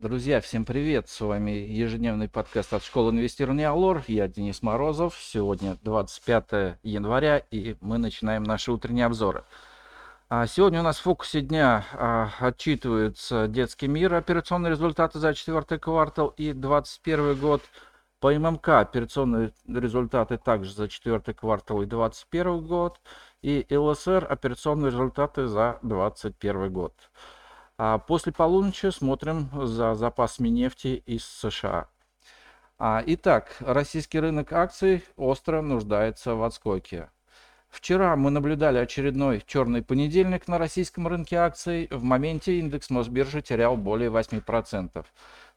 Друзья, всем привет! С вами ежедневный подкаст от школы инвестирования Алор. Я Денис Морозов. Сегодня 25 января, и мы начинаем наши утренние обзоры. А сегодня у нас в фокусе дня а, отчитывается детский мир, операционные результаты за четвертый квартал и 2021 год. По ММК операционные результаты также за четвертый квартал и 2021 год. И ЛСР операционные результаты за 2021 год. А после полуночи смотрим за запасами нефти из США. А, итак, российский рынок акций остро нуждается в отскоке. Вчера мы наблюдали очередной черный понедельник на российском рынке акций. В моменте индекс Мосбиржи терял более 8%,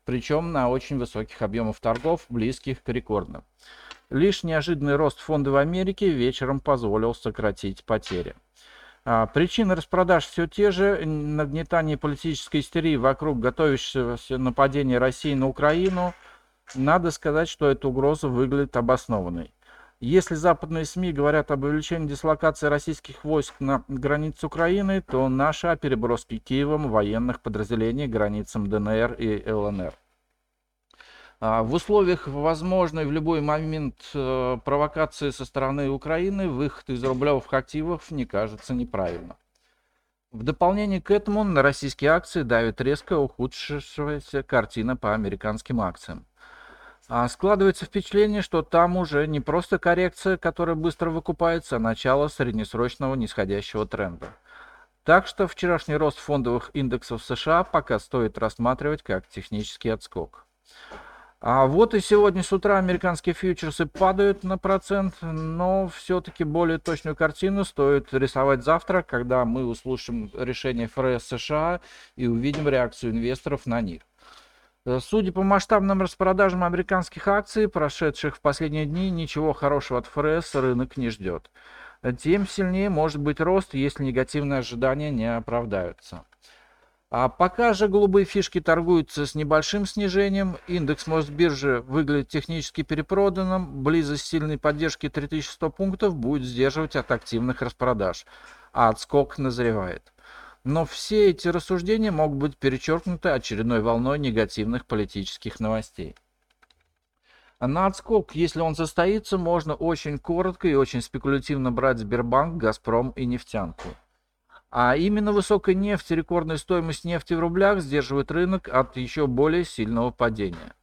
причем на очень высоких объемах торгов, близких к рекордным. Лишь неожиданный рост фонда в Америке вечером позволил сократить потери. А, причины распродаж все те же. Нагнетание политической истерии вокруг готовящегося нападения России на Украину. Надо сказать, что эта угроза выглядит обоснованной. Если западные СМИ говорят об увеличении дислокации российских войск на границе Украины, то наши о переброске Киевом военных подразделений границам ДНР и ЛНР. А, в условиях возможной в любой момент э, провокации со стороны Украины выход из рублевых активов не кажется неправильно. В дополнение к этому на российские акции давит резко ухудшившаяся картина по американским акциям. А складывается впечатление, что там уже не просто коррекция, которая быстро выкупается, а начало среднесрочного нисходящего тренда. Так что вчерашний рост фондовых индексов США пока стоит рассматривать как технический отскок. А вот и сегодня с утра американские фьючерсы падают на процент, но все-таки более точную картину стоит рисовать завтра, когда мы услышим решение ФРС США и увидим реакцию инвесторов на них. Судя по масштабным распродажам американских акций, прошедших в последние дни, ничего хорошего от ФРС рынок не ждет. Тем сильнее может быть рост, если негативные ожидания не оправдаются. А пока же голубые фишки торгуются с небольшим снижением, индекс Мосбиржи выглядит технически перепроданным, близость сильной поддержки 3100 пунктов будет сдерживать от активных распродаж, а отскок назревает. Но все эти рассуждения могут быть перечеркнуты очередной волной негативных политических новостей. На отскок, если он состоится, можно очень коротко и очень спекулятивно брать Сбербанк, Газпром и нефтянку. А именно высокая нефть и рекордная стоимость нефти в рублях сдерживает рынок от еще более сильного падения.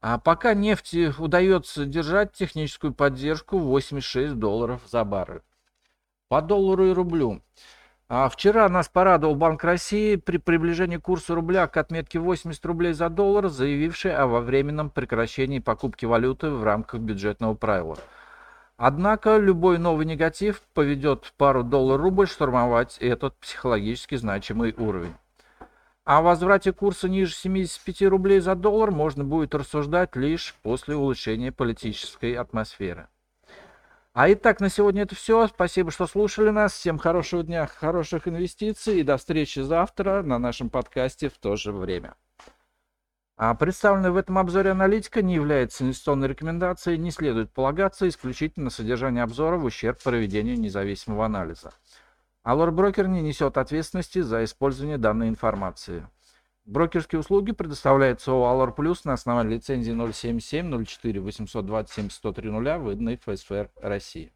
А пока нефти удается держать техническую поддержку 86 долларов за баррель. По доллару и рублю. А вчера нас порадовал Банк России при приближении курса рубля к отметке 80 рублей за доллар, заявивший о во временном прекращении покупки валюты в рамках бюджетного правила – Однако любой новый негатив поведет пару доллар-рубль штурмовать этот психологически значимый уровень. О возврате курса ниже 75 рублей за доллар можно будет рассуждать лишь после улучшения политической атмосферы. А итак, на сегодня это все. Спасибо, что слушали нас. Всем хорошего дня, хороших инвестиций и до встречи завтра на нашем подкасте в то же время. А представленная в этом обзоре аналитика не является инвестиционной рекомендацией, не следует полагаться исключительно на содержание обзора в ущерб проведению независимого анализа. Allure Брокер не несет ответственности за использование данной информации. Брокерские услуги предоставляются ООО Allure Plus на основании лицензии 077 04 827 103 выданной ФСФР России.